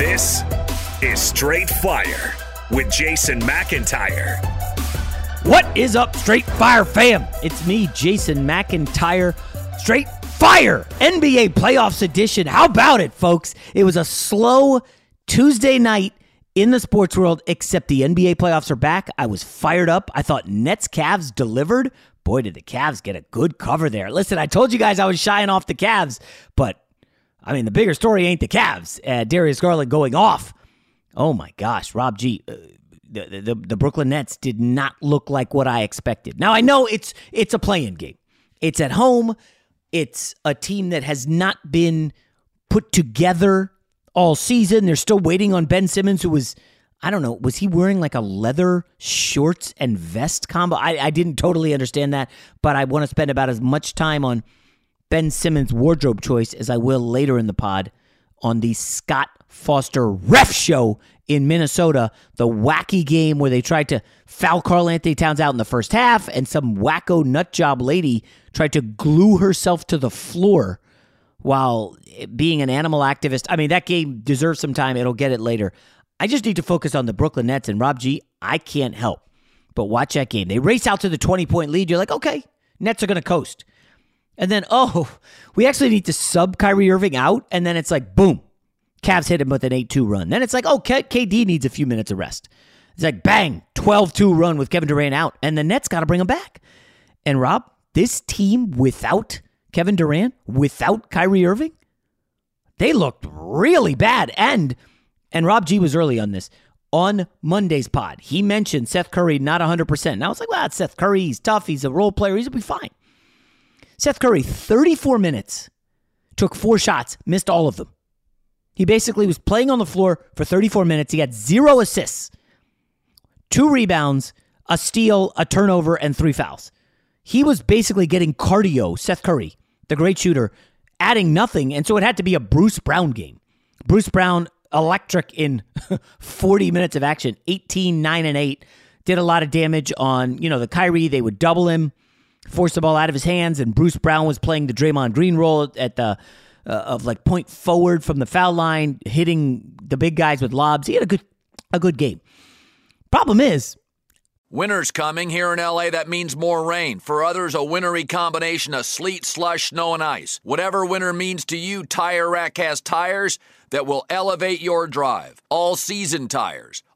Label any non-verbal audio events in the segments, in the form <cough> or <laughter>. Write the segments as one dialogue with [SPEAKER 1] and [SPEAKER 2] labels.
[SPEAKER 1] This is Straight Fire with Jason McIntyre.
[SPEAKER 2] What is up, Straight Fire fam? It's me, Jason McIntyre. Straight Fire NBA Playoffs Edition. How about it, folks? It was a slow Tuesday night in the sports world, except the NBA playoffs are back. I was fired up. I thought Nets Cavs delivered. Boy, did the Cavs get a good cover there. Listen, I told you guys I was shying off the Cavs, but I mean, the bigger story ain't the Cavs. Uh, Darius Garland going off. Oh my gosh, Rob G. Uh, the, the the Brooklyn Nets did not look like what I expected. Now I know it's it's a play-in game. It's at home. It's a team that has not been put together all season. They're still waiting on Ben Simmons, who was I don't know, was he wearing like a leather shorts and vest combo? I, I didn't totally understand that, but I want to spend about as much time on Ben Simmons' wardrobe choice as I will later in the pod on the Scott Foster ref show in Minnesota, the wacky game where they tried to foul Karl-Anthony Towns out in the first half, and some wacko nut job lady tried to glue herself to the floor while being an animal activist. I mean, that game deserves some time. It'll get it later. I just need to focus on the Brooklyn Nets and Rob G. I can't help but watch that game. They race out to the 20 point lead. You're like, okay, Nets are going to coast. And then, oh, we actually need to sub Kyrie Irving out. And then it's like, boom, Cavs hit him with an 8 2 run. Then it's like, oh, KD needs a few minutes of rest. It's like, bang, 12 2 run with Kevin Durant out. And the Nets got to bring him back. And Rob, this team without Kevin Durant, without Kyrie Irving, they looked really bad. And and Rob G was early on this. On Monday's pod, he mentioned Seth Curry not 100%. And I was like, well, it's Seth Curry. He's tough. He's a role player. He's going to be fine. Seth Curry, 34 minutes, took four shots, missed all of them. He basically was playing on the floor for 34 minutes. He had zero assists, two rebounds, a steal, a turnover, and three fouls. He was basically getting cardio, Seth Curry, the great shooter, adding nothing. And so it had to be a Bruce Brown game. Bruce Brown, electric in <laughs> 40 minutes of action, 18, 9, and 8. Did a lot of damage on, you know, the Kyrie. They would double him. Forced the ball out of his hands, and Bruce Brown was playing the Draymond Green role at the uh, of like point forward from the foul line, hitting the big guys with lobs. He had a good a good game. Problem is,
[SPEAKER 3] Winter's coming here in LA. That means more rain. For others, a wintry combination of sleet, slush, snow, and ice. Whatever winter means to you, Tire Rack has tires that will elevate your drive. All season tires,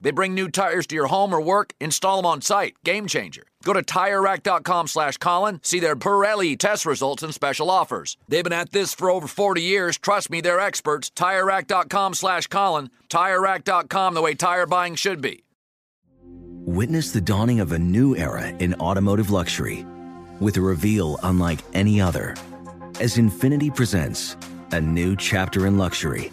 [SPEAKER 3] They bring new tires to your home or work, install them on site. Game changer. Go to TireRack.com slash Colin, see their Pirelli test results and special offers. They've been at this for over 40 years. Trust me, they're experts. TireRack.com slash Colin. TireRack.com, the way tire buying should be.
[SPEAKER 4] Witness the dawning of a new era in automotive luxury with a reveal unlike any other as Infiniti presents a new chapter in luxury,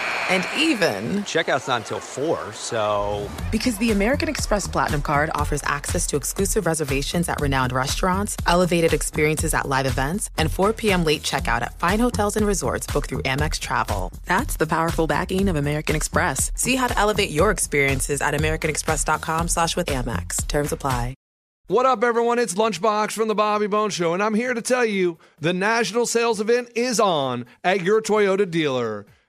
[SPEAKER 5] And even,
[SPEAKER 6] Checkout's not until 4, so.
[SPEAKER 5] because the American Express Platinum card offers access to exclusive reservations at renowned restaurants, elevated experiences at live events, and 4 p.m. late checkout at fine hotels and resorts booked through Amex Travel. That's the powerful backing of American Express. See how to elevate your experiences at americanexpress.com slash with Amex. Terms apply.
[SPEAKER 7] What up, everyone? It's Lunchbox from the Bobby Bones Show, and I'm here to tell you the national sales event is on at your Toyota dealer,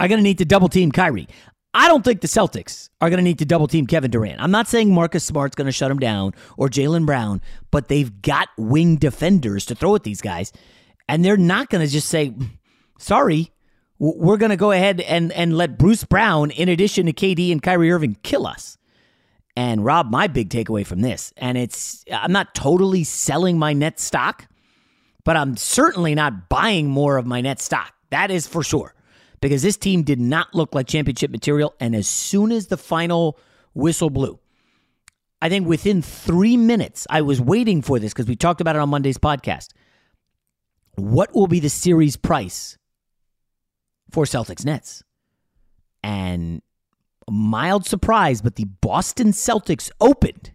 [SPEAKER 2] are going to need to double team Kyrie. I don't think the Celtics are going to need to double team Kevin Durant. I'm not saying Marcus Smart's going to shut him down or Jaylen Brown, but they've got wing defenders to throw at these guys. And they're not going to just say, sorry, we're going to go ahead and, and let Bruce Brown, in addition to KD and Kyrie Irving, kill us. And Rob, my big takeaway from this, and it's, I'm not totally selling my net stock, but I'm certainly not buying more of my net stock. That is for sure. Because this team did not look like championship material. And as soon as the final whistle blew, I think within three minutes, I was waiting for this because we talked about it on Monday's podcast. What will be the series price for Celtics Nets? And a mild surprise, but the Boston Celtics opened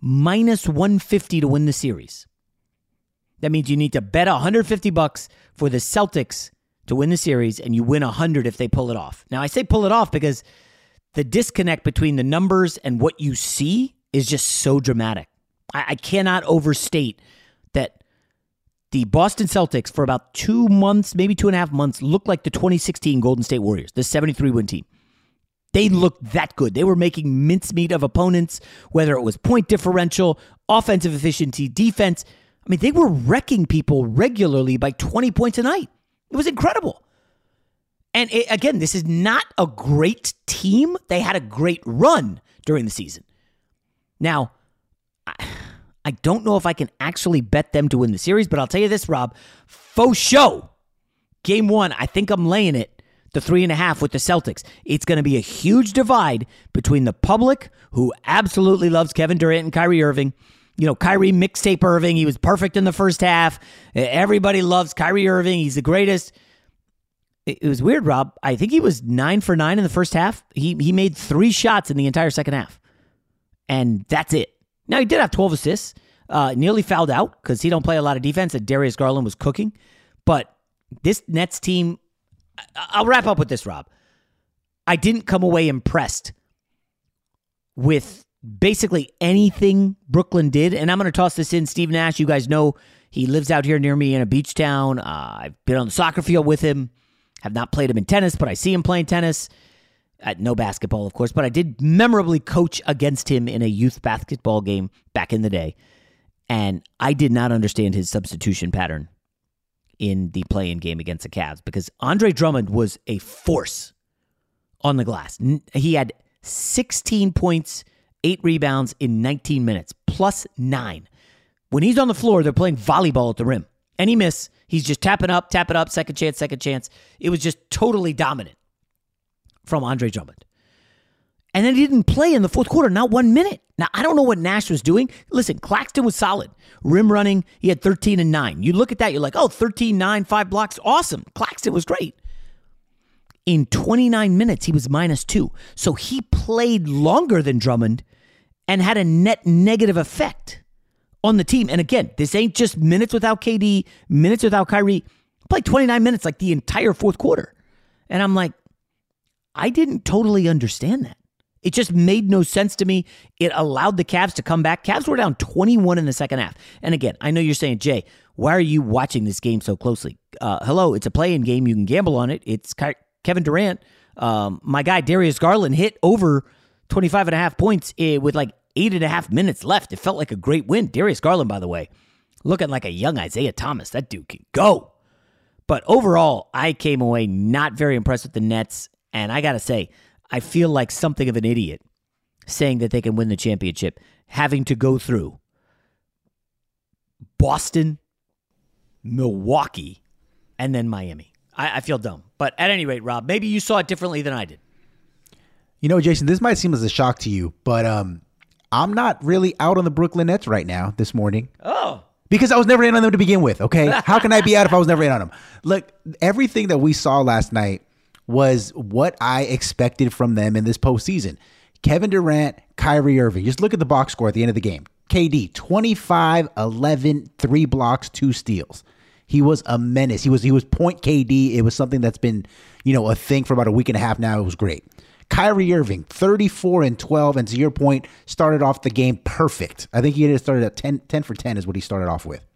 [SPEAKER 2] minus 150 to win the series. That means you need to bet 150 bucks for the Celtics to win the series and you win 100 if they pull it off. Now, I say pull it off because the disconnect between the numbers and what you see is just so dramatic. I, I cannot overstate that the Boston Celtics, for about two months, maybe two and a half months, looked like the 2016 Golden State Warriors, the 73 win team. They looked that good. They were making mincemeat of opponents, whether it was point differential, offensive efficiency, defense. I mean, they were wrecking people regularly by 20 points a night. It was incredible. And it, again, this is not a great team. They had a great run during the season. Now, I, I don't know if I can actually bet them to win the series, but I'll tell you this, Rob. Faux show. Game one, I think I'm laying it the three and a half with the Celtics. It's going to be a huge divide between the public, who absolutely loves Kevin Durant and Kyrie Irving. You know, Kyrie mixtape Irving. He was perfect in the first half. Everybody loves Kyrie Irving. He's the greatest. It was weird, Rob. I think he was nine for nine in the first half. He he made three shots in the entire second half, and that's it. Now he did have twelve assists. Uh, nearly fouled out because he don't play a lot of defense. And Darius Garland was cooking, but this Nets team I'll wrap up with this, Rob. I didn't come away impressed with basically anything Brooklyn did. And I'm going to toss this in. Steve Nash, you guys know he lives out here near me in a beach town. Uh, I've been on the soccer field with him. Have not played him in tennis, but I see him playing tennis. Uh, no basketball, of course, but I did memorably coach against him in a youth basketball game back in the day. And I did not understand his substitution pattern in the play-in game against the Cavs because Andre Drummond was a force on the glass. He had 16 points, eight rebounds in 19 minutes, plus nine. When he's on the floor, they're playing volleyball at the rim. Any miss, he's just tapping up, tapping up, second chance, second chance. It was just totally dominant from Andre Drummond. And then he didn't play in the fourth quarter, not one minute. Now, I don't know what Nash was doing. Listen, Claxton was solid. Rim running, he had 13 and 9. You look at that, you're like, oh, 13, 9, five blocks. Awesome. Claxton was great. In 29 minutes, he was minus two. So he played longer than Drummond and had a net negative effect on the team. And again, this ain't just minutes without KD, minutes without Kyrie. Played 29 minutes like the entire fourth quarter. And I'm like, I didn't totally understand that. It just made no sense to me. It allowed the Cavs to come back. Cavs were down 21 in the second half. And again, I know you're saying, Jay, why are you watching this game so closely? Uh, hello, it's a play-in game. You can gamble on it. It's Kevin Durant. Um, my guy Darius Garland hit over 25 and a half points eh, with like eight and a half minutes left. It felt like a great win. Darius Garland, by the way, looking like a young Isaiah Thomas. That dude can go. But overall, I came away not very impressed with the Nets. And I got to say, I feel like something of an idiot saying that they can win the championship, having to go through Boston, Milwaukee, and then Miami. I, I, feel dumb. But at any rate, Rob, maybe you saw it differently than I did.
[SPEAKER 8] You know, Jason, this might seem as a shock to you, but um, I'm not really out on the Brooklyn Nets right now this morning.
[SPEAKER 2] Oh.
[SPEAKER 8] Because I was never in on them to begin with, okay? <laughs> How can I be out if I was never in on them? Look, everything that we saw last night was what I expected from them in this postseason. Kevin Durant, Kyrie Irving. Just look at the box score at the end of the game. KD, 25, 11, three blocks, two steals. He was a menace. He was he was point KD. It was something that's been, you know, a thing for about a week and a half now. It was great. Kyrie Irving, 34 and 12, and to your point, started off the game perfect. I think he had started at 10, 10 for 10 is what he started off with.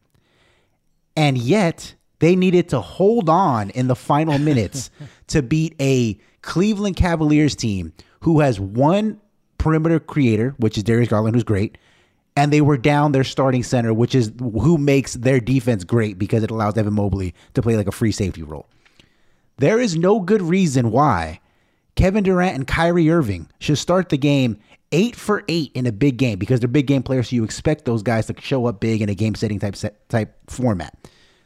[SPEAKER 8] And yet, they needed to hold on in the final <laughs> minutes to beat a Cleveland Cavaliers team who has one perimeter creator, which is Darius Garland, who's great, and they were down their starting center, which is who makes their defense great because it allows Evan Mobley to play like a free safety role. There is no good reason why Kevin Durant and Kyrie Irving should start the game eight for eight in a big game because they're big game players, so you expect those guys to show up big in a game setting type set, type format.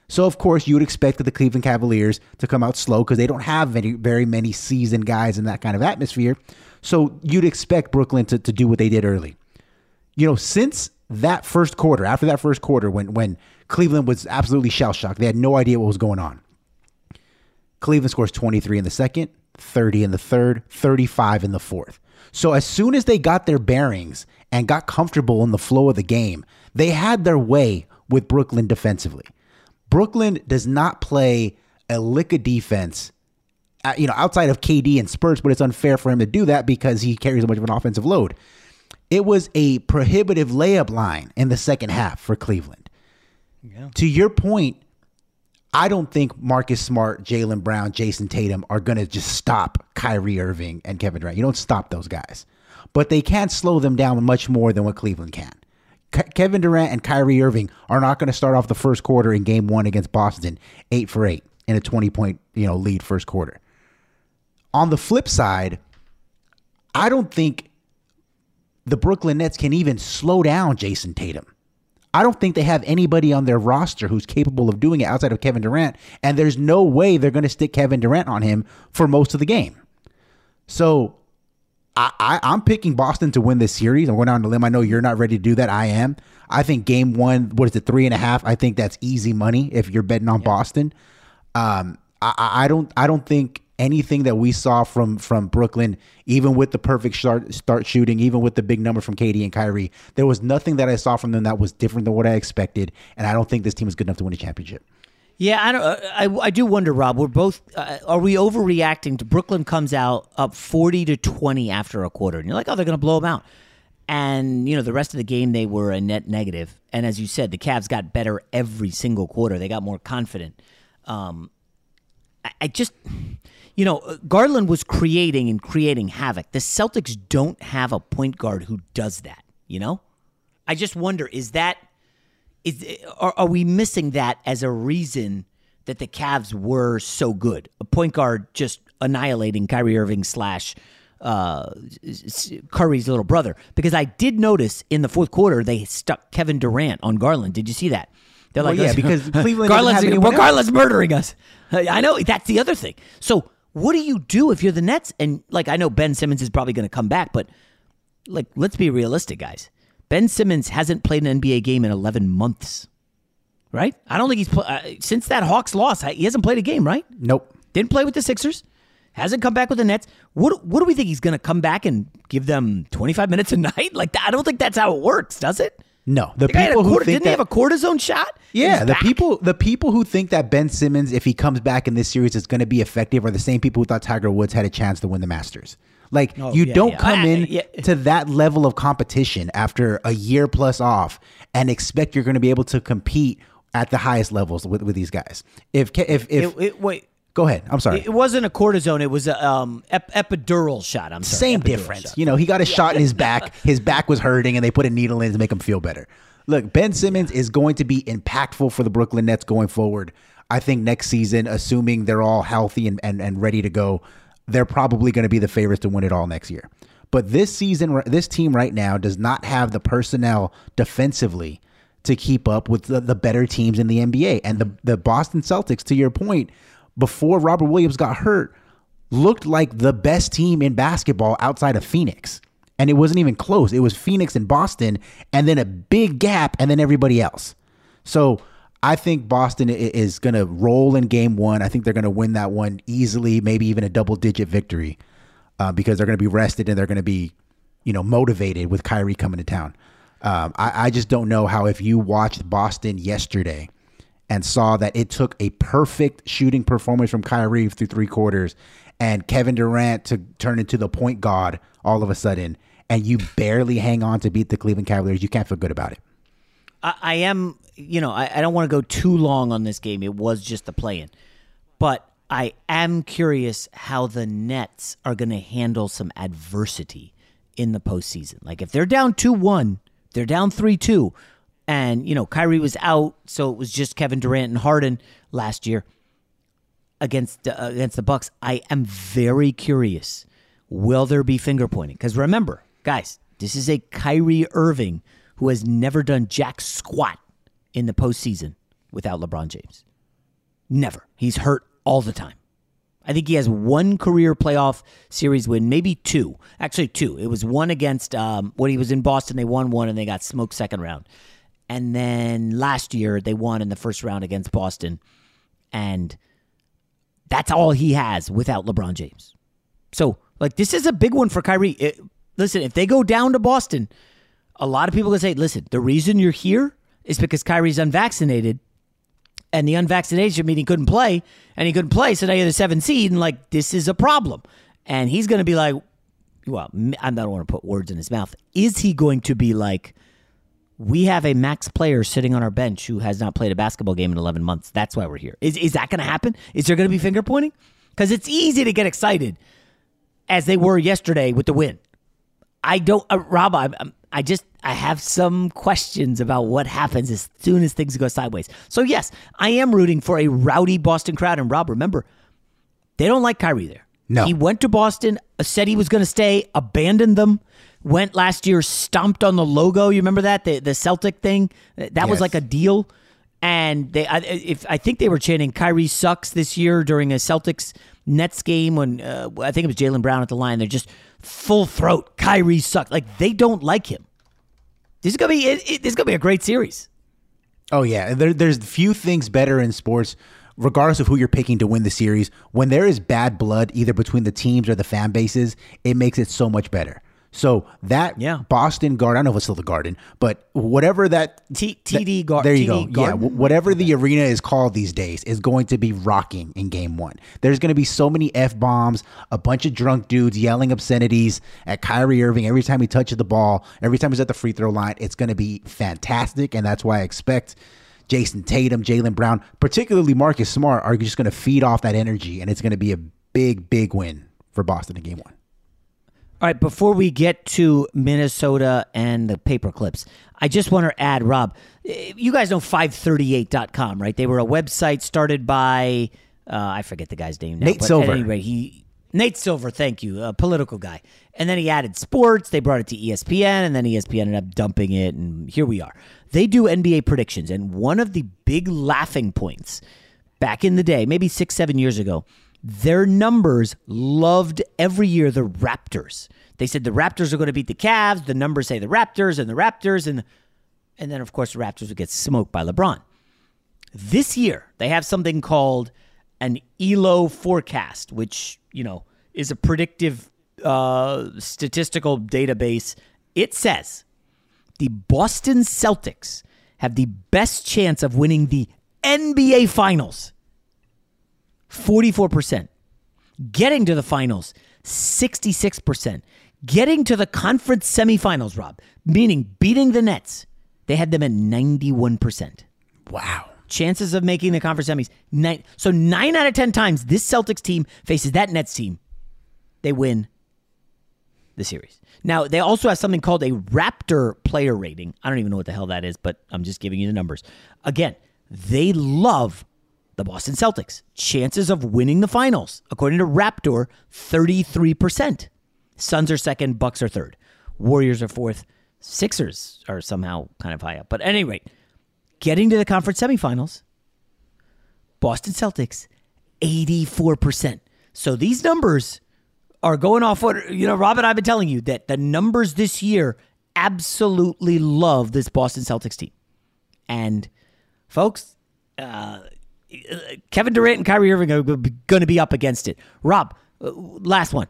[SPEAKER 8] So of course you would expect the Cleveland Cavaliers to come out slow because they don't have very very many seasoned guys in that kind of atmosphere. So you'd expect Brooklyn to, to do what they did early. You know, since that first quarter, after that first quarter, when when Cleveland was absolutely shell shocked, they had no idea what was going on. Cleveland scores 23 in the second, 30 in the third, 35 in the fourth. So as soon as they got their bearings and got comfortable in the flow of the game, they had their way with Brooklyn defensively. Brooklyn does not play a lick of defense, uh, you know, outside of KD and Spurs, but it's unfair for him to do that because he carries so much of an offensive load. It was a prohibitive layup line in the second half for Cleveland. Yeah. To your point, I don't think Marcus Smart, Jaylen Brown, Jayson Tatum are going to just stop Kyrie Irving and Kevin Durant. You don't stop those guys, but they can't slow them down much more than what Cleveland can. Kevin Durant and Kyrie Irving are not going to start off the first quarter in game one against Boston eight for eight in a 20 point you know lead first quarter. On the flip side, I don't think the Brooklyn Nets can even slow down Jayson Tatum. I don't think they have anybody on their roster who's capable of doing it outside of Kevin Durant, and there's no way they're going to stick Kevin Durant on him for most of the game. So I, I, am picking Boston to win this series. I'm going down the limb. I know you're not ready to do that. I am. I think game one, what is it, three and a half? I think that's easy money if you're betting on Boston. Um, I, I don't I don't think anything that we saw from from Brooklyn, even with the perfect start start shooting, even with the big number from KD and Kyrie, there was nothing that I saw from them that was different than what I expected, and I don't think this team is good enough to win a championship.
[SPEAKER 2] Yeah, I don't. Uh, I, I do wonder, Rob. We're both. Uh, are we overreacting? To Brooklyn comes out up forty to twenty after a quarter, and you're like, oh, they're going to blow them out. And you know, the rest of the game they were a net negative. And as you said, the Cavs got better every single quarter. They got more confident. Um, I, I just, you know, Garland was creating and creating havoc. The Celtics don't have a point guard who does that. You know, I just wonder is that is are, are we missing that as a reason that the Cavs were so good? A point guard just annihilating Kyrie Irving slash uh, Curry's little brother. Because I did notice in the fourth quarter they stuck Kevin Durant on Garland. Did you see that?
[SPEAKER 8] They're like, well, yeah, <laughs> because Cleveland
[SPEAKER 2] Garland's,
[SPEAKER 8] well,
[SPEAKER 2] Garland's murdering us. <laughs> I know that's the other thing. So what do you do if you're the Nets? And like I know Ben Simmons is probably going to come back, but like let's be realistic, guys. Ben Simmons hasn't played an NBA game in 11 months, right? I don't think he's pl- uh, since that Hawks loss. He hasn't played a game, right?
[SPEAKER 8] Nope.
[SPEAKER 2] Didn't play with the Sixers. Hasn't come back with the Nets. What What do we think he's going to come back and give them 25 minutes a <laughs> night? Like I don't think that's how it works, does it?
[SPEAKER 8] No, the, the people who think
[SPEAKER 2] didn't
[SPEAKER 8] that,
[SPEAKER 2] have a cortisone shot.
[SPEAKER 8] Yeah, the back. people the people who think that Ben Simmons, if he comes back in this series, is going to be effective, are the same people who thought Tiger Woods had a chance to win the Masters. Like oh, you yeah, don't yeah. come I, in yeah. to that level of competition after a year plus off and expect you're going to be able to compete at the highest levels with, with these guys. If if if
[SPEAKER 2] it, it, wait.
[SPEAKER 8] Go ahead. I'm sorry.
[SPEAKER 2] It wasn't a cortisone. It was a um, ep- epidural shot. I'm sorry.
[SPEAKER 8] Same difference. Shot. You know, he got a shot in his <laughs> back. His back was hurting, and they put a needle in to make him feel better. Look, Ben Simmons is going to be impactful for the Brooklyn Nets going forward. I think next season, assuming they're all healthy and, and, and ready to go, they're probably going to be the favorites to win it all next year. But this season, this team right now does not have the personnel defensively to keep up with the, the better teams in the NBA. And the, the Boston Celtics, to your point, before Robert Williams got hurt, looked like the best team in basketball outside of Phoenix. And it wasn't even close. It was Phoenix and Boston, and then a big gap, and then everybody else. So I think Boston is going to roll in game one. I think they're going to win that one easily, maybe even a double digit victory uh, because they're going to be rested and they're going to be, you know, motivated with Kyrie coming to town. Um, I, I just don't know how if you watched Boston yesterday and saw that it took a perfect shooting performance from Kyrie through three quarters and Kevin Durant to turn into the point guard all of a sudden, and you barely hang on to beat the Cleveland Cavaliers, you can't feel good about it.
[SPEAKER 2] I, I am, you know, I, I don't want to go too long on this game. It was just a play in. But I am curious how the Nets are going to handle some adversity in the postseason. Like if they're down 2 1, they're down 3 2, and, you know, Kyrie was out, so it was just Kevin Durant and Harden last year against uh, against the Bucks. I am very curious. Will there be finger pointing? Because remember, guys, this is a Kyrie Irving who has never done jack squat in the postseason without LeBron James. Never. He's hurt all the time. I think he has one career playoff series win, maybe two. Actually, two. It was one against um, when he was in Boston. They won one and they got smoked second round. And then last year they won in the first round against Boston, and that's all he has without LeBron James. So, like, this is a big one for Kyrie. It, listen, if they go down to Boston, A lot of people can say, listen, the reason you're here is because Kyrie's unvaccinated and the unvaccination meeting couldn't play and he couldn't play. So now you're the seventh seed and like, this is a problem. And he's going to be like, well, I don't want to put words in his mouth. Is he going to be like, we have a max player sitting on our bench who has not played a basketball game in 11 months. That's why we're here. Is, is that going to happen? Is there going to be finger pointing? Because it's easy to get excited as they were yesterday with the win. I don't, uh, Rob, I, I just, I have some questions about what happens as soon as things go sideways. So, yes, I am rooting for a rowdy Boston crowd. And, Rob, remember, they don't like Kyrie there.
[SPEAKER 8] No.
[SPEAKER 2] He went to Boston, said he was going to stay, abandoned them went last year, stomped on the logo. You remember that the the Celtic thing? That yes. was like a deal. And they, I, if I think they were chanting "Kyrie sucks" this year during a Celtics Nets game when uh, I think it was Jaylen Brown at the line. They're just full throat. Kyrie sucks. Like they don't like him. This is gonna be it, it, this is gonna be a great series.
[SPEAKER 8] Oh yeah, there, there's few things better in sports regardless of who you're picking to win the series, when there is bad blood either between the teams or the fan bases, it makes it so much better. So that yeah. Boston Garden, I don't know if it's still the Garden, but whatever that
[SPEAKER 2] T- TD Garden.
[SPEAKER 8] There you TD go. Garden? Yeah, whatever okay. the arena is called these days is going to be rocking in Game One. There's going to be so many f bombs, a bunch of drunk dudes yelling obscenities at Kyrie Irving every time he touches the ball, every time he's at the free throw line. It's going to be fantastic, and that's why I expect. Jayson Tatum, Jaylen Brown, particularly Marcus Smart, are just going to feed off that energy, and it's going to be a big, big win for Boston in game one.
[SPEAKER 2] All right, before we get to Minnesota and the paper clips, I just want to add, Rob, you guys know 538.com, right? They were a website started by, uh, I forget the guy's name now.
[SPEAKER 8] Nate Silver.
[SPEAKER 2] Anyway, he, Nate Silver, thank you, a political guy. And then he added sports. They brought it to ESPN, and then ESPN ended up dumping it, and here we are. They do NBA predictions, and one of the big laughing points back in the day, maybe six, seven years ago, their numbers loved every year the Raptors. They said the Raptors are going to beat the Cavs. The numbers say the Raptors and the Raptors, and and then of course the Raptors would get smoked by LeBron. This year they have something called an ELO forecast, which you know is a predictive uh, statistical database. It says the Boston Celtics have the best chance of winning the NBA Finals 44%. Getting to the finals, 66%. Getting to the conference semifinals, Rob, meaning beating the Nets, they had them at 91%.
[SPEAKER 8] Wow.
[SPEAKER 2] Chances of making the conference semis. Nine, so nine out of 10 times this Celtics team faces that Nets team, they win the series. Now, they also have something called a Raptor player rating. I don't even know what the hell that is, but I'm just giving you the numbers. Again, they love the Boston Celtics. Chances of winning the finals, according to Raptor, 33%. Suns are second, Bucks are third. Warriors are fourth. Sixers are somehow kind of high up. But at any rate, getting to the conference semifinals, Boston Celtics, 84%. So these numbers are going off what, you know, Rob and I have been telling you that the numbers this year absolutely love this Boston Celtics team. And folks, uh, Kevin Durant and Kyrie Irving are going to be up against it. Rob, uh, last one.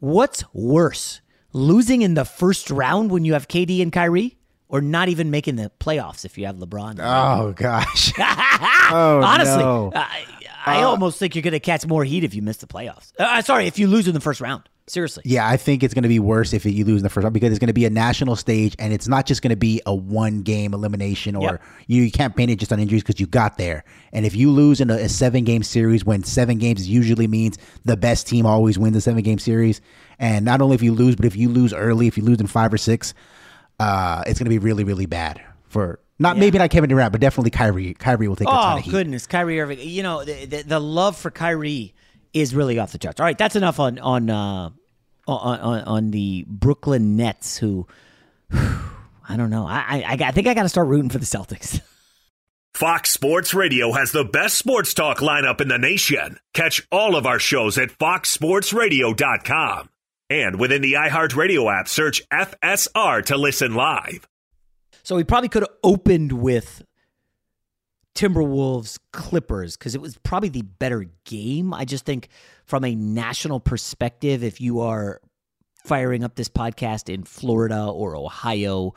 [SPEAKER 2] What's worse, losing in the first round when you have KD and Kyrie, or not even making the playoffs if you have LeBron?
[SPEAKER 8] Oh gosh. <laughs> <laughs> oh,
[SPEAKER 2] Honestly,
[SPEAKER 8] no.
[SPEAKER 2] I, I uh, almost think you're going to catch more heat if you miss the playoffs. Uh, sorry, if you lose in the first round. Seriously.
[SPEAKER 8] Yeah, I think it's going to be worse if you lose in the first round because it's going to be a national stage and it's not just going to be a one game elimination or yep. you, you, can't paint it just on injuries because you got there. And if you lose in a, a seven game series when seven games usually means the best team always wins a seven game series, and not only if you lose, but if you lose early, if you lose in five or six, uh, it's going to be really, really bad for not yeah. maybe not Kevin Durant, but definitely Kyrie. Kyrie will take.
[SPEAKER 2] Oh
[SPEAKER 8] a ton of
[SPEAKER 2] goodness, Kyrie Irving. You know the, the, the love for Kyrie is really off the charts. All right, that's enough on on uh, on, on, on the Brooklyn Nets. Who <sighs> I don't know. I I, I think I got to start rooting for the Celtics. <laughs>
[SPEAKER 1] Fox Sports Radio has the best sports talk lineup in the nation. Catch all of our shows at foxsportsradio.com. And within the iHeartRadio app, search FSR to listen live.
[SPEAKER 2] So we probably could have opened with Timberwolves Clippers because it was probably the better game. I just think from a national perspective, if you are firing up this podcast in Florida or Ohio,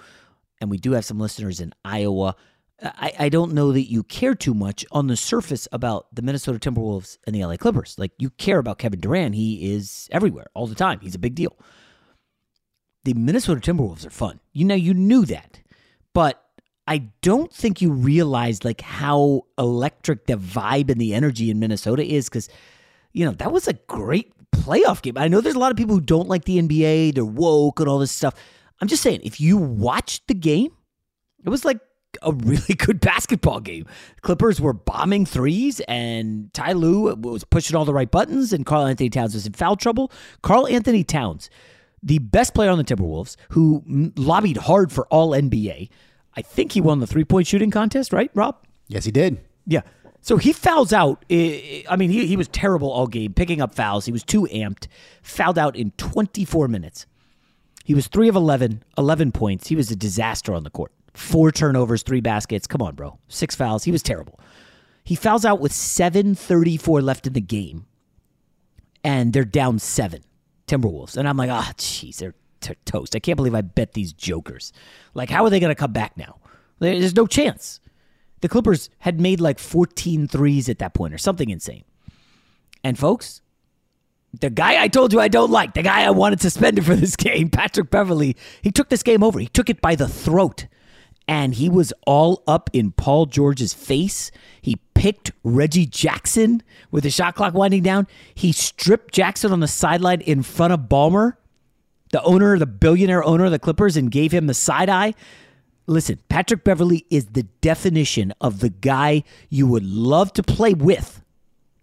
[SPEAKER 2] and we do have some listeners in Iowa. I, I don't know that you care too much on the surface about the Minnesota Timberwolves and the LA Clippers. Like you care about Kevin Durant. He is everywhere all the time. He's a big deal. The Minnesota Timberwolves are fun. You know, you knew that. But I don't think you realized like how electric the vibe and the energy in Minnesota is because, you know, that was a great playoff game. I know there's a lot of people who don't like the NBA, they're woke and all this stuff. I'm just saying, if you watched the game, it was like a really <laughs> good basketball game. Clippers were bombing threes, and Ty Lue was pushing all the right buttons, and Karl Anthony Towns was in foul trouble. Karl Anthony Towns, the best player on the Timberwolves, who lobbied hard for all NBA. I think he won the three point shooting contest, right, Rob?
[SPEAKER 8] Yes, he did.
[SPEAKER 2] Yeah. So he fouls out. I mean, he, he was terrible all game, picking up fouls. He was too amped. Fouled out in 24 minutes. He was 3 of 11, 11 points. He was a disaster on the court. Four turnovers, three baskets. Come on, bro. Six fouls. He was terrible. He fouls out with 7.34 left in the game, and they're down seven, Timberwolves. And I'm like, ah, oh, jeez, they're t- toast. I can't believe I bet these jokers. Like, how are they going to come back now? There's no chance. The Clippers had made like 14 threes at that point or something insane. And folks, the guy I told you I don't like, the guy I wanted suspended for this <laughs> game, Patrick Beverley, he took this game over. He took it by the throat. And he was all up in Paul George's face. He picked Reggie Jackson with the shot clock winding down. He stripped Jackson on the sideline in front of Ballmer, the owner, the billionaire owner of the Clippers, and gave him the side eye. Listen, Patrick Beverley is the definition of the guy you would love to play with,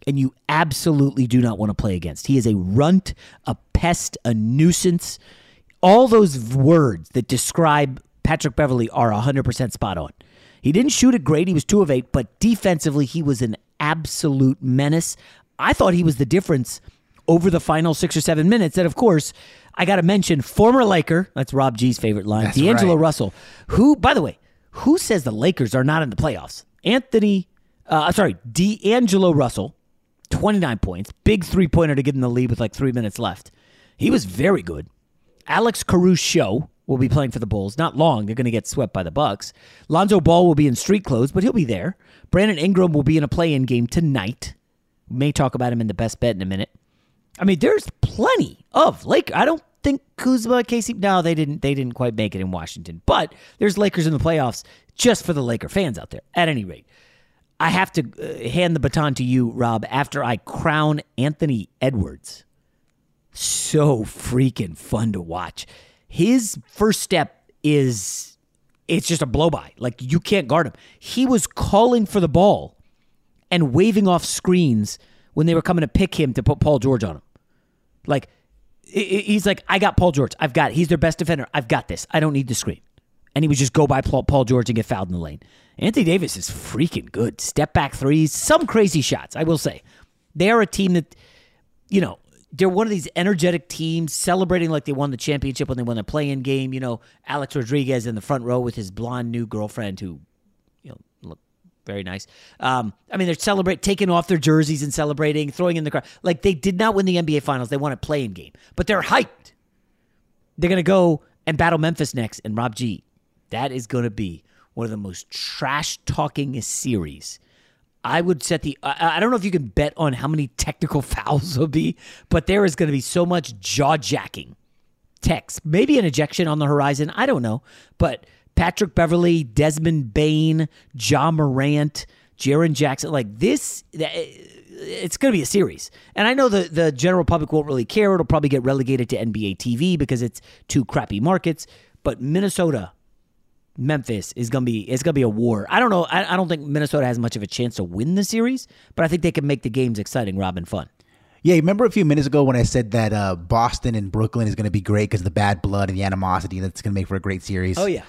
[SPEAKER 2] and you absolutely do not want to play against. He is a runt, a pest, a nuisance. All those words that describe Patrick Beverley are 100% spot on. He didn't shoot it great. He was 2 of 8, but defensively, he was an absolute menace. I thought he was the difference over the final six or seven minutes. And of course, I got to mention former Laker. That's Rob G's favorite line.
[SPEAKER 8] That's
[SPEAKER 2] D'Angelo
[SPEAKER 8] right.
[SPEAKER 2] Russell, who, by the way, who says the Lakers are not in the playoffs? Anthony, uh, sorry, D'Angelo Russell, 29 points, big three pointer to get in the lead with like three minutes left. He was very good. Alex Caruso will be playing for the Bulls. Not long. They're going to get swept by the Bucks. Lonzo Ball will be in street clothes, but he'll be there. Brandon Ingram will be in a play-in game tonight. May talk about him in the best bet in a minute. I mean, there's plenty of Lakers. I don't think Kuzma, KCP. No, they didn't. They didn't quite make it in Washington. But there's Lakers in the playoffs just for the Laker fans out there. At any rate, I have to uh, hand the baton to you, Rob. After I crown Anthony Edwards, so freaking fun to watch. His first step is it's just a blow by. Like you can't guard him. He was calling for the ball and waving off screens when they were coming to pick him to put Paul George on him. Like he's like, I got Paul George. I've got. He's their best defender. I've got this. I don't need the screen. And he would just go by Paul George and get fouled in the lane. Anthony Davis is freaking good. Step back threes, some crazy shots. I will say, they are a team that, you know, they're one of these energetic teams celebrating like they won the championship when they won the play-in game. You know, Alex Rodriguez in the front row with his blonde new girlfriend who, very nice. Um, I mean, they're celebrate taking off their jerseys and celebrating, throwing in the crowd. Like they did not win the NBA Finals; they won a play-in game, but they're hyped. They're gonna go and battle Memphis next, and Rob G. That is gonna be one of the most trash talking series I would set the. I, I don't know if you can bet on how many technical <laughs> fouls will be, but there is going to be so much jaw jacking text. Maybe an ejection on the horizon. I don't know. But Patrick Beverley, Desmond Bane, Ja Morant, Jaren Jackson, like this, it's going to be a series. And I know the, the general public won't really care. It'll probably get relegated to NBA TV because it's two crappy markets. But Minnesota, Memphis is gonna be it's gonna be a war. I don't know. I, I, don't think Minnesota has much of a chance to win the series, but I think they can make the games exciting, Robin, fun.
[SPEAKER 8] Yeah, remember a few minutes ago when I said that uh, Boston and Brooklyn is going to be great because the bad blood and the animosity that's going to make for a great series.
[SPEAKER 2] Oh yeah,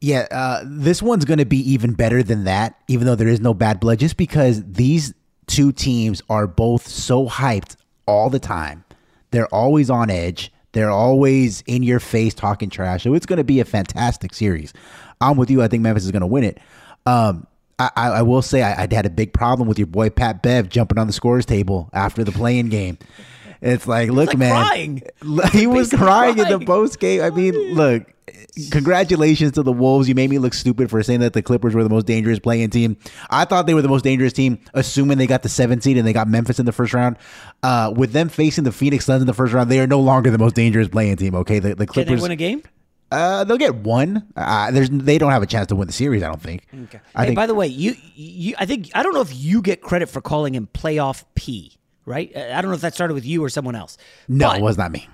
[SPEAKER 8] yeah. Uh, this one's going to be even better than that, even though there is no bad blood, just because these two teams are both so hyped all the time. They're always on edge. They're always in your face talking trash. So it's going to be a fantastic series. I'm with you. I think Memphis is going to win it. Um, I, I, will say I, I, had a big problem with your boy Pat Bev jumping on the scores table after the play-in game. It's like, look,
[SPEAKER 2] like
[SPEAKER 8] man,
[SPEAKER 2] crying. <laughs>
[SPEAKER 8] he was
[SPEAKER 2] Basically
[SPEAKER 8] crying, in the
[SPEAKER 2] crying.
[SPEAKER 8] post game. I mean, look, congratulations to the Wolves. You made me look stupid for saying that the Clippers were the most dangerous play-in team. I thought they were the most dangerous team, assuming they got the seventh seed and they got Memphis in the first round. Uh, with them facing the Phoenix Suns in the first round, they are no longer the most dangerous play-in team. Okay, the, the
[SPEAKER 2] Can they
[SPEAKER 8] Clippers.
[SPEAKER 2] win a game?
[SPEAKER 8] Uh, they'll get one. Uh, there's they don't have a chance to win the series. I don't think.
[SPEAKER 2] Okay.
[SPEAKER 8] I
[SPEAKER 2] hey,
[SPEAKER 8] think.
[SPEAKER 2] by the way, you, you, I think I don't know if you get credit for calling him playoff P, right? I don't know if that started with you or someone else.
[SPEAKER 8] no,
[SPEAKER 2] But
[SPEAKER 8] it was not me.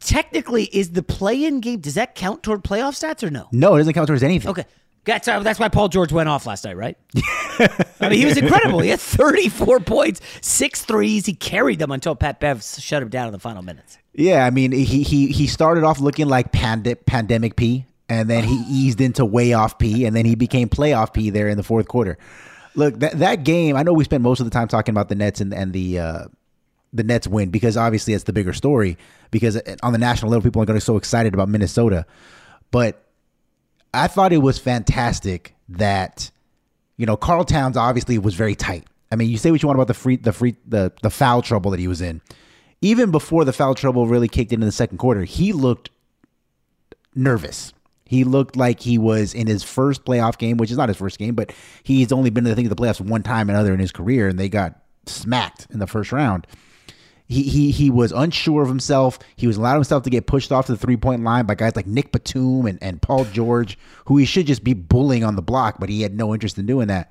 [SPEAKER 2] technically, is the play-in game? Does that count toward playoff stats or no?
[SPEAKER 8] No, it doesn't count towards anything.
[SPEAKER 2] Okay. That's, that's why Paul George went off last night, right? <laughs> I mean, he was incredible. He had 34 points, six threes. He carried them until Pat Bev shut him down in the final minutes.
[SPEAKER 8] Yeah, I mean, he he he started off looking like pand- pandemic P, and then he eased into way off P, and then he became playoff P there in the fourth quarter. Look, that that game, I know we spent most of the time talking about the Nets and and the uh, the Nets win because obviously it's the bigger story. Because on the national level, people are going to be so excited about Minnesota, but I thought it was fantastic that you know Karl Towns obviously was very tight. I mean, you say what you want about the free the free the the foul trouble that he was in. Even before the foul trouble really kicked in in the second quarter, he looked nervous. He looked like he was in his first playoff game, which is not his first game, but he's only been to the thing of the playoffs one time and other in his career, and they got smacked in the first round. He he he was unsure of himself. He was allowing himself to get pushed off to the three point line by guys like Nick Batum and, and Paul George, who he should just be bullying on the block, but he had no interest in doing that.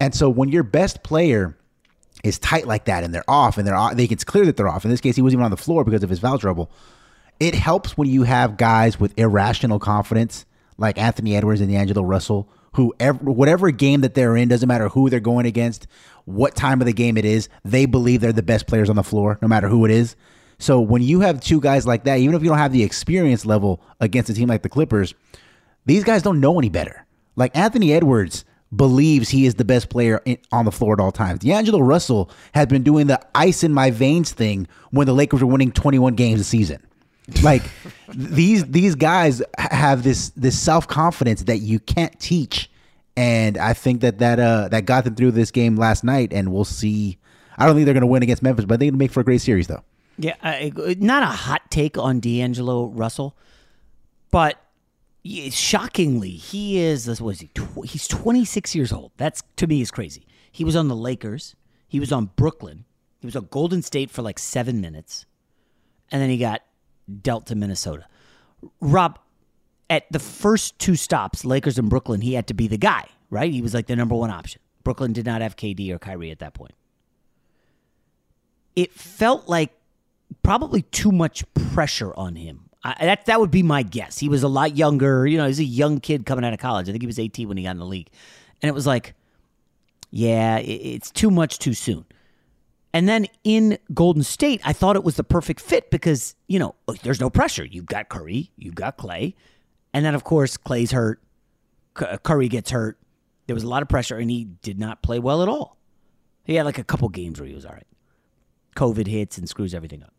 [SPEAKER 8] And so when your best player is tight like that and they're off and they're off, they it's clear that they're off. In this case, he wasn't even on the floor because of his foul trouble. It helps when you have guys with irrational confidence like Anthony Edwards and D'Angelo Russell, who ever, whatever game that they're in, doesn't matter who they're going against, what time of the game it is, they believe they're the best players on the floor, no matter who it is. So when you have two guys like that, even if you don't have the experience level against a team like the Clippers, these guys don't know any better. Like Anthony Edwards believes he is the best player in, on the floor at all times. D'Angelo Russell has been doing the ice in my veins thing when the Lakers were winning 21 games a season. Like these these guys have this this self confidence that you can't teach, and I think that that uh that got them through this game last night, and we'll see. I don't think they're going to win against Memphis, but I think it'll make for a great series, though.
[SPEAKER 2] Yeah, I, not a hot take on D'Angelo Russell, but shockingly, he is. What is he? Tw- he's 26 years old. That's to me is crazy. He was on the Lakers. He was on Brooklyn. He was on Golden State for like seven minutes, and then he got dealt to Minnesota. Rob, at the first two stops, Lakers and Brooklyn, he had to be the guy, right? He was like the number one option. Brooklyn did not have KD or Kyrie at that point. It felt like probably too much pressure on him. I, that that would be my guess. He was a lot younger. You know, he's a young kid coming out of college. I think he was 18 when he got in the league, and it was like, yeah, it, it's too much too soon. And then in Golden State, I thought it was the perfect fit because you know oh, there's no pressure. You've got Curry, you've got Clay, and then of course Clay's hurt. C- uh, Curry gets hurt. There was a lot of pressure, and he did not play well at all. He had like a couple games where he was all right. COVID hits and screws everything up.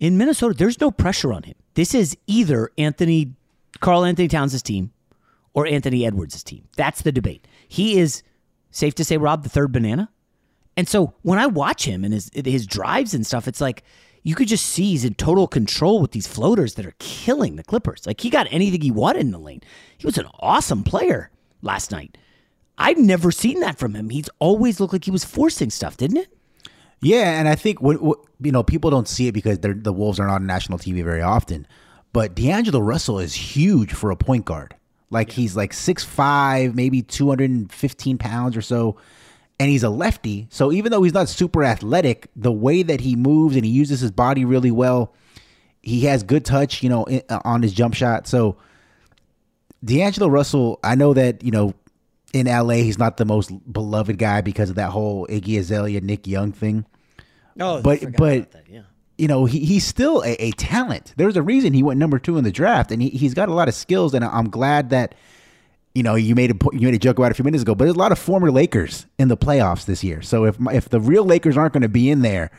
[SPEAKER 2] In Minnesota, there's no pressure on him. This is either Anthony, Karl Anthony Towns' team or Anthony Edwards' team. That's the debate. He is, safe to say, Rob, the third banana. And so when I watch him and his his drives and stuff, it's like you could just see he's in total control with these floaters that are killing the Clippers. Like he got anything he wanted in the lane. He was an awesome player last night. I've never seen that from him. He's always looked like he was forcing stuff, didn't it?
[SPEAKER 8] Yeah, and I think what, what you know people don't see it because they're, the Wolves are not on national TV very often. But D'Angelo Russell is huge for a point guard. Like he's like 6'5", maybe two hundred and fifteen pounds or so, and he's a lefty. So even though he's not super athletic, the way that he moves and he uses his body really well, he has good touch. You know, in, uh, on his jump shot. So D'Angelo Russell, I know that you know in LA he's not the most beloved guy because of that whole Iggy Azalea Nick Young thing.
[SPEAKER 2] Oh,
[SPEAKER 8] but but you know he, he's still a, a talent. There's a reason he went number two in the draft, and he, he's got a lot of skills. And I'm glad that you know you made a you made a joke about it a few minutes ago. But there's a lot of former Lakers in the playoffs this year. So if if the real Lakers aren't going to be in there,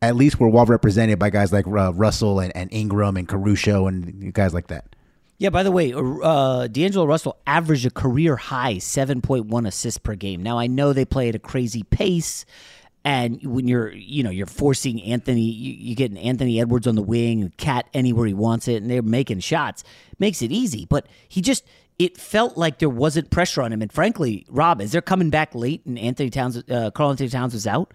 [SPEAKER 8] at least we're well represented by guys like uh, Russell and, and Ingram and Caruso and guys like that.
[SPEAKER 2] Yeah, by the way, uh, D'Angelo Russell averaged a career high 7.1 assists per game. Now, I know they play at a crazy pace, And when you're, you know, you're forcing Anthony, you, you get Anthony Edwards on the wing, KAT anywhere he wants it, and they're making shots. Makes it easy, but he just it felt like there wasn't pressure on him. And frankly, Rob, as they're coming back late and Anthony Towns, uh, Karl Anthony Towns was out,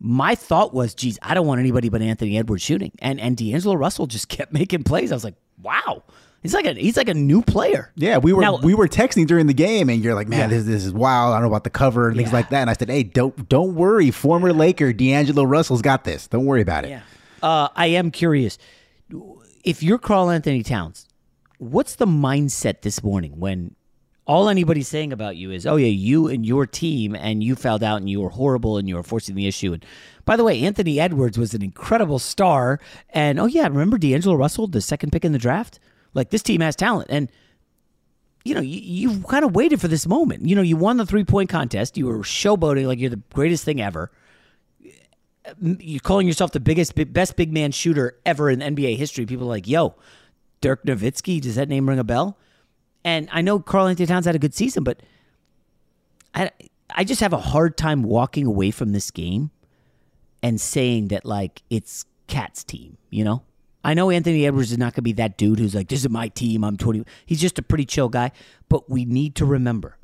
[SPEAKER 2] my thought was, geez, I don't want anybody but Anthony Edwards shooting. And and D'Angelo Russell just <laughs> kept making plays. I was like, wow. He's like a he's like a new player.
[SPEAKER 8] Yeah, we were
[SPEAKER 2] Now-
[SPEAKER 8] we were texting during the game, and you're like, "Man,
[SPEAKER 2] Yeah.
[SPEAKER 8] this this is wild. I don't know about the cover and things
[SPEAKER 2] Yeah.
[SPEAKER 8] like that." And I said, "Hey, don't don't worry. Former Laker D'Angelo Russell's got this. Don't worry about it."
[SPEAKER 2] Yeah. Uh, I am curious. If you're Karl Anthony Towns, what's the mindset this morning when all anybody's saying about you is, oh, yeah, you and your team, and you fouled out and you were horrible and you were forcing the issue. And by the way, Anthony Edwards was an incredible star. And oh, yeah, remember D'Angelo Russell, the second pick in the draft? Like, this team has talent. And you know, you, you kind of waited for this moment. You know, you won the three point contest. You were showboating like you're the greatest thing ever you're calling yourself the biggest, best big man shooter ever in NBA history. People are like, yo, Dirk Nowitzki, does that name ring a bell? And I know Karl Anthony Towns had a good season, but I, I just have a hard time walking away from this game and saying that like it's KAT's team, you know? I know Anthony Edwards is not going to be that dude who's like, this is my team. I'm 20. He's just a pretty chill guy. But we need to remember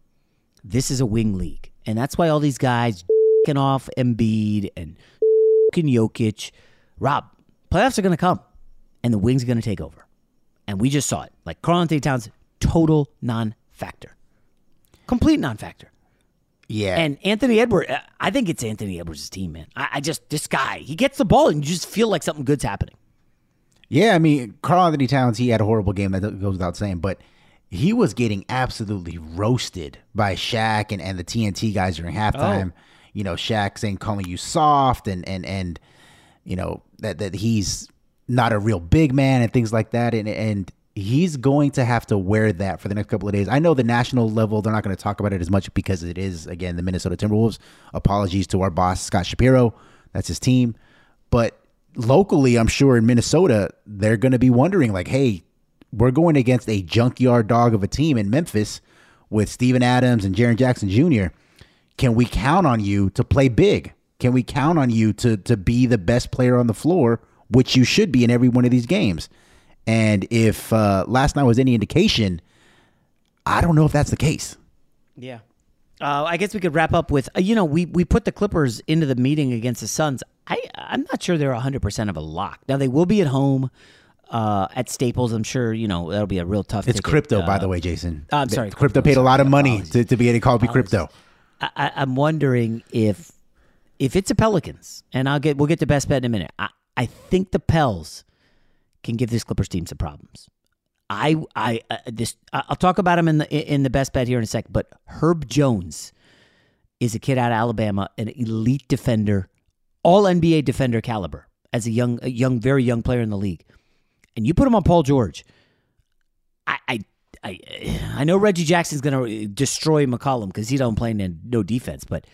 [SPEAKER 2] this is a wing league. And that's why all these guys <laughs> f***ing off Embiid and <laughs> f***ing Jokic. Rob, playoffs are going to come and the wings are going to take over. And we just saw it. Like Karl Anthony Towns, total non factor, complete non factor.
[SPEAKER 8] Yeah.
[SPEAKER 2] And Anthony Edwards, uh, I think it's Anthony Edwards' team, man. I, I just, this guy, he gets the ball and you just feel like something good's happening.
[SPEAKER 8] Yeah, I mean, Karl Anthony Towns, he had a horrible game that goes without saying, but he was getting absolutely roasted by Shaq and, and the TNT guys during halftime. Oh. You know, Shaq saying calling you soft and and and you know that that he's not a real big man and things like that. And and he's going to have to wear that for the next couple of days. I know the national level they're not going to talk about it as much because it is again the Minnesota Timberwolves. Apologies to our boss Scott Shapiro, that's his team, but locally, I'm sure in Minnesota, they're going to be wondering, like, hey, we're going against a junkyard dog of a team in Memphis with Steven Adams and Jaren Jackson Jr. Can we count on you to play big? Can we count on you to to be the best player on the floor, which you should be in every one of these games? And if uh, last night was any indication, I don't know if that's the case.
[SPEAKER 2] Yeah. Uh, I guess we could wrap up with uh, you know we we put the Clippers into the meeting against the Suns. I I'm not sure they're 100 percent of a lock. Now they will be at home uh, at Staples. I'm sure you know that'll be a real tough.
[SPEAKER 8] It's
[SPEAKER 2] ticket.
[SPEAKER 8] crypto, by
[SPEAKER 2] Uh,
[SPEAKER 8] the way, Jason.
[SPEAKER 2] I'm sorry,
[SPEAKER 8] Crypto paid a lot of money to, to be able to call crypto.
[SPEAKER 2] I, I- I'm wondering if if it's a Pelicans, and I'll get we'll get to best bet in a minute. I, I think the Pels can give this Clippers team some problems. I I uh, this I'll talk about him in the in the best bet here in a sec. But Herb Jones is a kid out of Alabama, an elite defender, all NBA defender caliber as a young a young very young player in the league. And you put him on Paul George. I I I, I know Reggie Jackson's going to destroy McCollum because he don't play no defense, but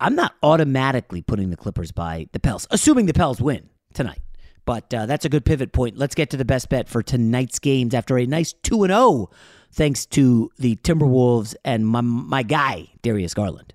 [SPEAKER 2] I'm not automatically putting the Clippers by the Pels, assuming the Pels win tonight. But uh, that's a good pivot point. Let's get to the best bet for tonight's games after a nice 2 and 0 thanks to the Timberwolves and my, my guy Darius Garland.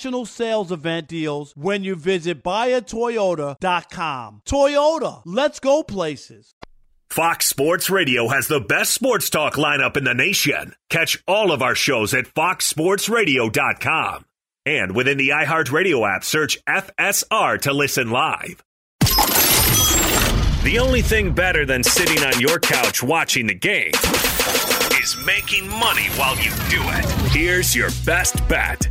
[SPEAKER 9] sales event deals when you visit buyatoyota.com. Toyota, let's go places.
[SPEAKER 1] Fox Sports Radio has the best sports talk lineup in the nation. Catch all of our shows at foxsportsradio.com. And within the iHeartRadio app, search FSR to listen live. The only thing better than sitting on your couch watching the game is making money while you do it. Here's your best bet.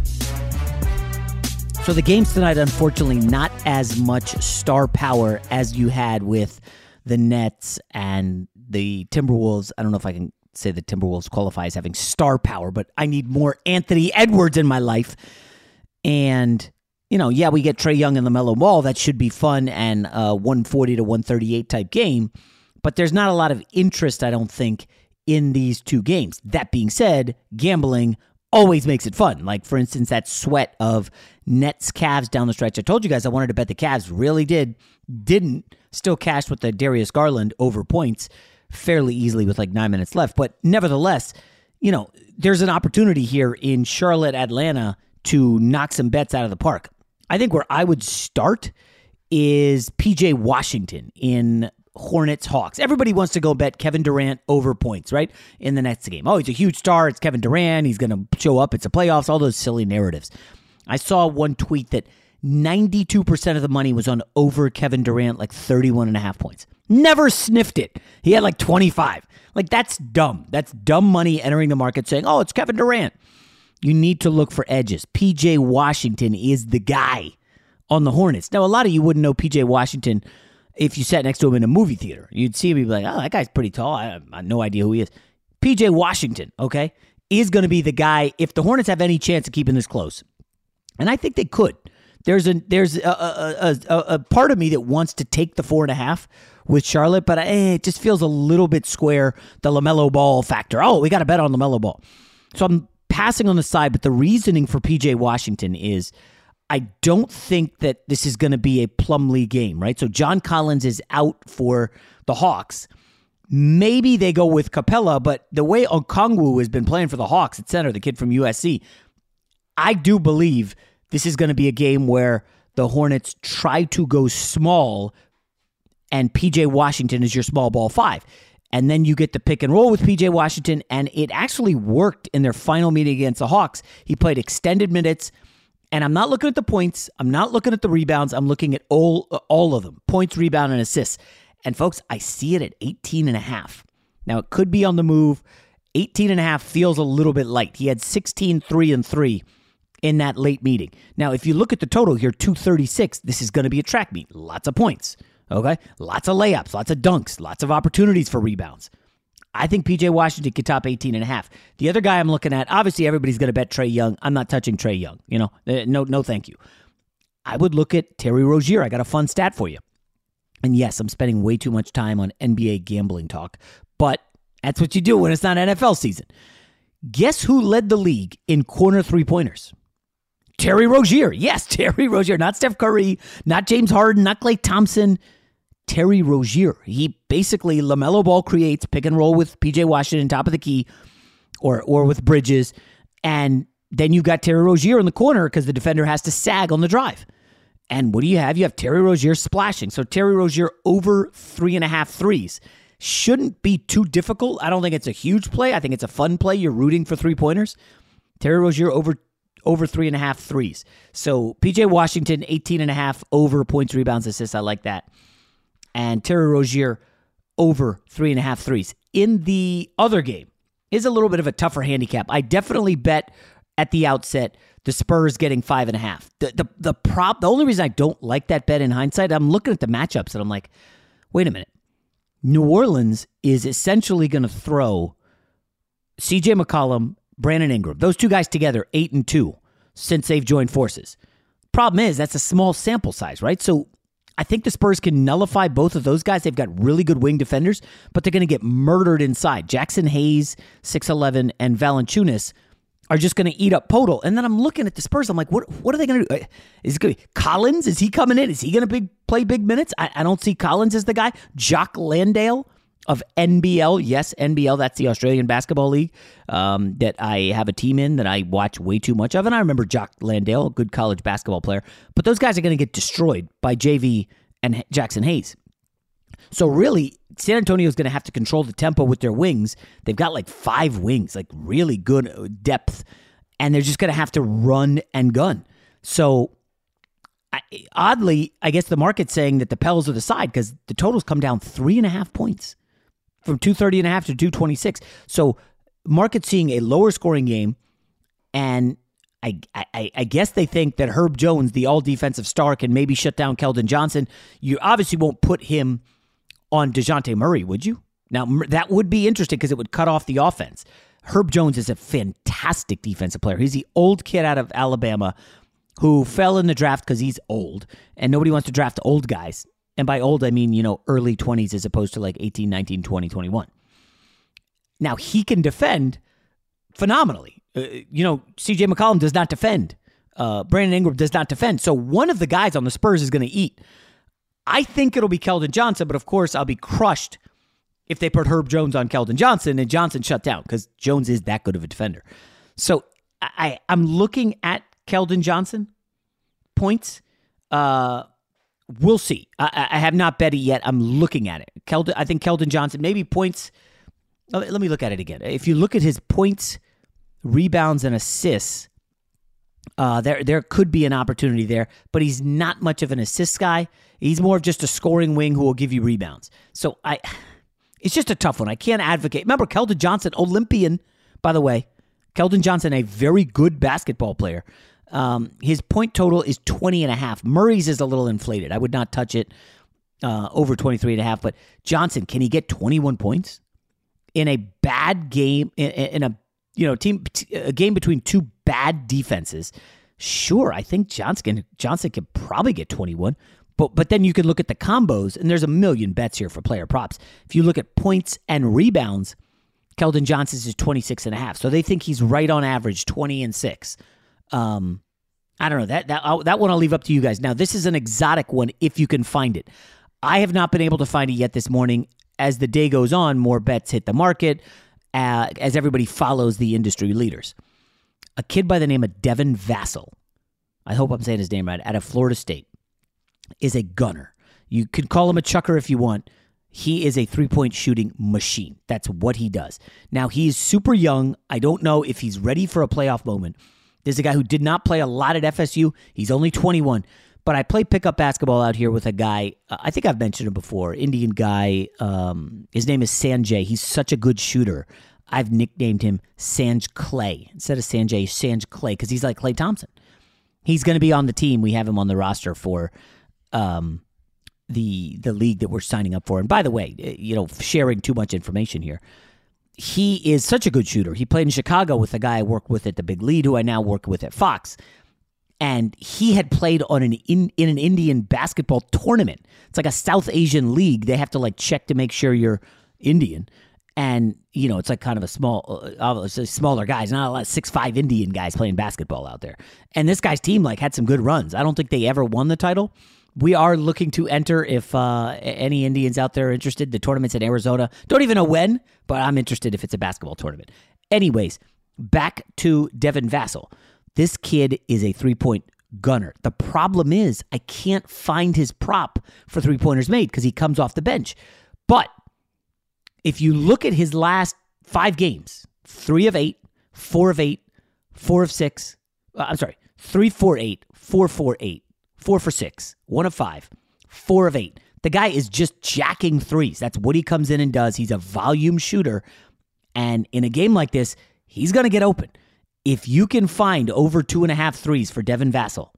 [SPEAKER 2] So the games tonight, unfortunately, not as much star power as you had with the Nets and the Timberwolves. I don't know if I can say the Timberwolves qualify as having star power, but I need more Anthony Edwards in my life. And you know, yeah, we get Trae Young and LaMelo Ball. That should be fun and a 140 to 138 type game. But there's not a lot of interest, I don't think, in these two games. That being said, gambling always makes it fun. Like, for instance, that sweat of Nets Cavs down the stretch. I told you guys I wanted to bet the Cavs, really did. Didn't. Still cashed with the Darius Garland over points fairly easily with like nine minutes left. But nevertheless, you know, there's an opportunity here in Charlotte, Atlanta to knock some bets out of the park. I think where I would start is PJ Washington in Hornets Hawks. Everybody wants to go bet Kevin Durant over points, right? In the next game. Oh, he's a huge star. It's Kevin Durant. He's going to show up. It's a playoffs. All those silly narratives. I saw one tweet that 92% of the money was on over Kevin Durant, like 31 and a half points. Never sniffed it. He had like 25. Like, that's dumb. That's dumb money entering the market saying, oh, it's Kevin Durant. You need to look for edges. PJ Washington is the guy on the Hornets. Now, a lot of you wouldn't know PJ Washington if you sat next to him in a movie theater. You'd see him be like, oh, that guy's pretty tall. I have no idea who he is. PJ Washington, okay, is going to be the guy if the Hornets have any chance of keeping this close. And I think they could. There's a there's a, a, a, a part of me that wants to take the four and a half with Charlotte, but eh, it just feels a little bit square. The LaMelo Ball factor. Oh, we got to bet on LaMelo Ball. So I'm passing on the side, but the reasoning for PJ Washington is I don't think that this is going to be a Plumlee game, right? So John Collins is out for the Hawks. Maybe they go with Capela, but the way Okongwu has been playing for the Hawks at center, the kid from USC, I do believe this is going to be a game where the Hornets try to go small and PJ Washington is your small ball five. And then you get the pick and roll with PJ Washington, and it actually worked in their final meeting against the Hawks. He played extended minutes, and I'm not looking at the points, I'm not looking at the rebounds, I'm looking at all all of them points, rebound, and assists. And folks, I see it at 18 and a half. Now it could be on the move. 18 and a half feels a little bit light. He had 16, 3, and 3 in that late meeting. Now, if you look at the total here, 236, this is going to be a track meet. Lots of points. Okay. Lots of layups, lots of dunks, lots of opportunities for rebounds. I think PJ Washington could top 18 and a half. The other guy I'm looking at, obviously everybody's going to bet Trae Young. I'm not touching Trae Young. You know, uh, no, no, thank you. I would look at Terry Rozier. I got a fun stat for you. And yes, I'm spending way too much time on NBA gambling talk, but that's what you do when it's not NFL season. Guess who led the league in corner three pointers? Terry Rozier. Yes, <laughs> Terry Rozier, not Steph Curry, not James Harden, not Klay Thompson. Terry Rozier. He basically LaMelo Ball creates pick and roll with PJ Washington top of the key or or with Bridges and then you've got Terry Rozier in the corner because the defender has to sag on the drive. And what do you have? You have Terry Rozier splashing. So Terry Rozier over three and a half threes. Shouldn't be too difficult. I don't think it's a huge play. I think it's a fun play. You're rooting for three pointers. Terry Rozier over over three and a half threes. So PJ Washington, 18 and a half over points, rebounds, assists. I like that and Terry Rozier over three and a half threes. In the other game is a little bit of a tougher handicap. I definitely bet at the outset the Spurs getting five and a half. The the the prop. The only reason I don't like that bet in hindsight, I'm looking at the matchups and I'm like, wait a minute. New Orleans is essentially going to throw C.J. McCollum, Brandon Ingram, those two guys together, eight and two since they've joined forces. Problem is that's a small sample size, right? So I think the Spurs can nullify both of those guys. They've got really good wing defenders, but they're going to get murdered inside. Jaxson Hayes, 6'11, and Valanciunas are just going to eat up Poeltl. And then I'm looking at the Spurs. I'm like, what What are they going to do? Uh, is it going to be Collins? Is he coming in? Is he going to play big minutes? I, I don't see Collins as the guy. Jock Landale of NBL. Yes, NBL. That's the Australian Basketball League um, that I have a team in that I watch way too much of. And I remember Jock Landale, a good college basketball player. But those guys are going to get destroyed by JV and Jaxson Hayes. So really, San Antonio is going to have to control the tempo with their wings. They've got like five wings, like really good uh, depth, and they're just going to have to run and gun. So I, oddly, I guess the market's saying that the Pels are the side because the totals come down three and a half points from 230 and a half to 226. So market seeing a lower scoring game and I, I, I guess they think that Herb Jones, the all defensive star, can maybe shut down Keldon Johnson. You obviously won't put him on Dejounte Murray, would you? Now, that would be interesting because it would cut off the offense. Herb Jones is a fantastic defensive player. He's the old kid out of Alabama who fell in the draft because he's old, and nobody wants to draft old guys. And by old, I mean, you know, early 20s as opposed to like 18, 19, 20, 21. Now, he can defend phenomenally. Uh, you know, CJ McCollum does not defend. Uh, Brandon Ingram does not defend. So one of the guys on the Spurs is going to eat. I think it'll be Keldon Johnson, but of course, I'll be crushed if they put Herb Jones on Keldon Johnson and Johnson shut down because Jones is that good of a defender. So I, I'm looking at Keldon Johnson points. Uh, we'll see. I, I, have not bet it yet. I'm looking at it. Keldon, I think Keldon Johnson maybe points. Let me look at it again. If you look at his points, rebounds, and assists, uh, there there could be an opportunity there. But he's not much of an assist guy. He's more of just a scoring wing who will give you rebounds. So I, it's just a tough one. I can't advocate. Remember, Keldon Johnson, Olympian, by the way. Keldon Johnson, a very good basketball player. Um, his point total is 20 and a half. Murray's is a little inflated. I would not touch it uh, over 23 and a half. But Johnson, can he get 21 points in a bad game in, in a you know team a game between two bad defenses? Sure, I think Johnson Johnson can probably get 21. But but then you can look at the combos, and there's a million bets here for player props. If you look at points and rebounds, Keldon Johnson's is 26 and a half. So they think he's right on average 20 and 6. Um, I don't know that that I'll, that one I'll leave up to you guys. Now this is an exotic one if you can find it. I have not been able to find it yet this morning. As the day goes on, more bets hit the market uh, as everybody follows the industry leaders. A kid by the name of Devin Vassell, I hope I'm saying his name right, out of Florida State, is a gunner. You could call him a chucker if you want. He is a three point shooting machine. That's what he does. Now, he's super young. I don't know if he's ready for a playoff moment. There's a guy who did not play a lot at FSU. He's only 21. But I play pickup basketball out here with a guy. Uh, I think I've mentioned him before. Indian guy. Um, his name is Sanjay. He's such a good shooter. I've nicknamed him Sanj Clay instead of Sanjay. Sanj Clay because he's like Klay Thompson. He's going to be on the team. We have him on the roster for um, the the league that we're signing up for. And by the way, eh, you know, sharing too much information here he is such a good shooter. He played in Chicago with a guy I worked with at the Big Lead, who I now work with at Fox. And he had played on an in, in an Indian basketball tournament. It's like a South Asian league. They have to like check to make sure you're Indian. And you know, it's like kind of a small, uh, smaller guys, not a lot of six five Indian guys playing basketball out there. And this guy's team like had some good runs. I don't think they ever won the title, we are looking to enter if uh, any Indians out there are interested. The tournament's in Arizona. Don't even know when, but I'm interested if it's a basketball tournament. Anyways, back to Devin Vassell. This kid is a three point gunner. The problem is, I can't find his prop for three pointers made because he comes off the bench. But if you look at his last five games three of eight, four of eight, four of six, uh, I'm sorry, three, four, eight, four, four, eight four for six, one of five, four of eight. The guy is just jacking threes. That's what he comes in and does. He's a volume shooter. And in a game like this, he's going to get open. If you can find over two and a half threes for Devin Vassell,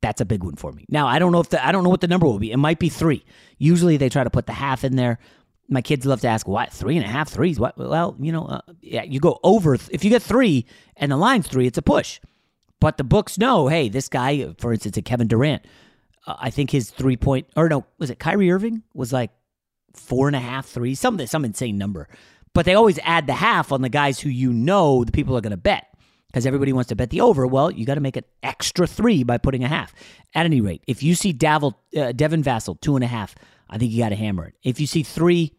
[SPEAKER 2] that's a big one for me. Now, I don't know if the, I don't know what the number will be. It might be three. Usually they try to put the half in there. My kids love to ask, what, three and a half threes? What? Well, you know, uh, yeah, you go over. If you get three and the line's three, it's a push. But the books know, hey, this guy, for instance, a Kevin Durant, uh, I think his three point, or no, was it Kyrie Irving? Was like four and a half, three, some, some insane number. But they always add the half on the guys who you know the people are going to bet because everybody wants to bet the over. Well, you got to make an extra three by putting a half. At any rate, if you see Davel, uh, Devin Vassell two and a half, I think you got to hammer it. If you see three,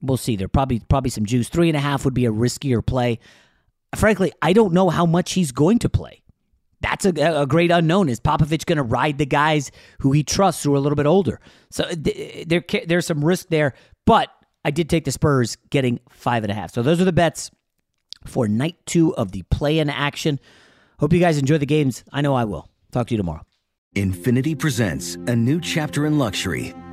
[SPEAKER 2] we'll see. There probably probably some juice. Three and a half would be a riskier play. Frankly, I don't know how much he's going to play that's a, a great unknown. Is Popovich going to ride the guys who he trusts who are a little bit older? So uh, th- uh, there, there's some risk there. But I did take the Spurs getting five and a half. So those are the bets for night two of the play in action. Hope you guys enjoy the games. I know I will. Talk to you tomorrow.
[SPEAKER 4] Infiniti presents a new chapter in luxury,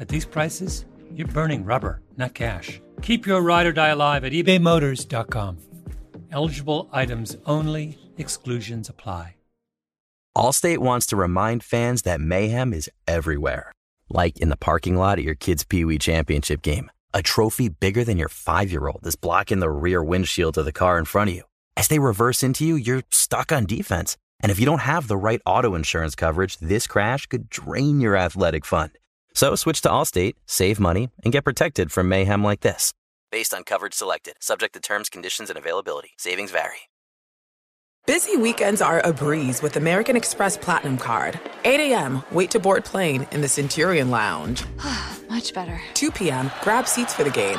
[SPEAKER 10] at these prices, you're burning rubber, not cash. Keep your ride or die alive at ebaymotors.com. Eligible items only, exclusions apply.
[SPEAKER 6] Allstate wants to remind fans that mayhem is everywhere, like in the parking lot at your kid's Pee Wee Championship game. A trophy bigger than your five year old is blocking the rear windshield of the car in front of you. As they reverse into you, you're stuck on defense And if you don't have the right auto insurance coverage, this crash could drain your athletic fund. So switch to Allstate, save money, and get protected from mayhem like this. Based on coverage selected, subject to terms, conditions, and availability. Savings vary.
[SPEAKER 5] Busy weekends are a breeze with American Express Platinum Card. 8 a.m., wait to board plane in the Centurion Lounge. <sighs>
[SPEAKER 11] Much better.
[SPEAKER 5] 2 p.m., grab seats for the game.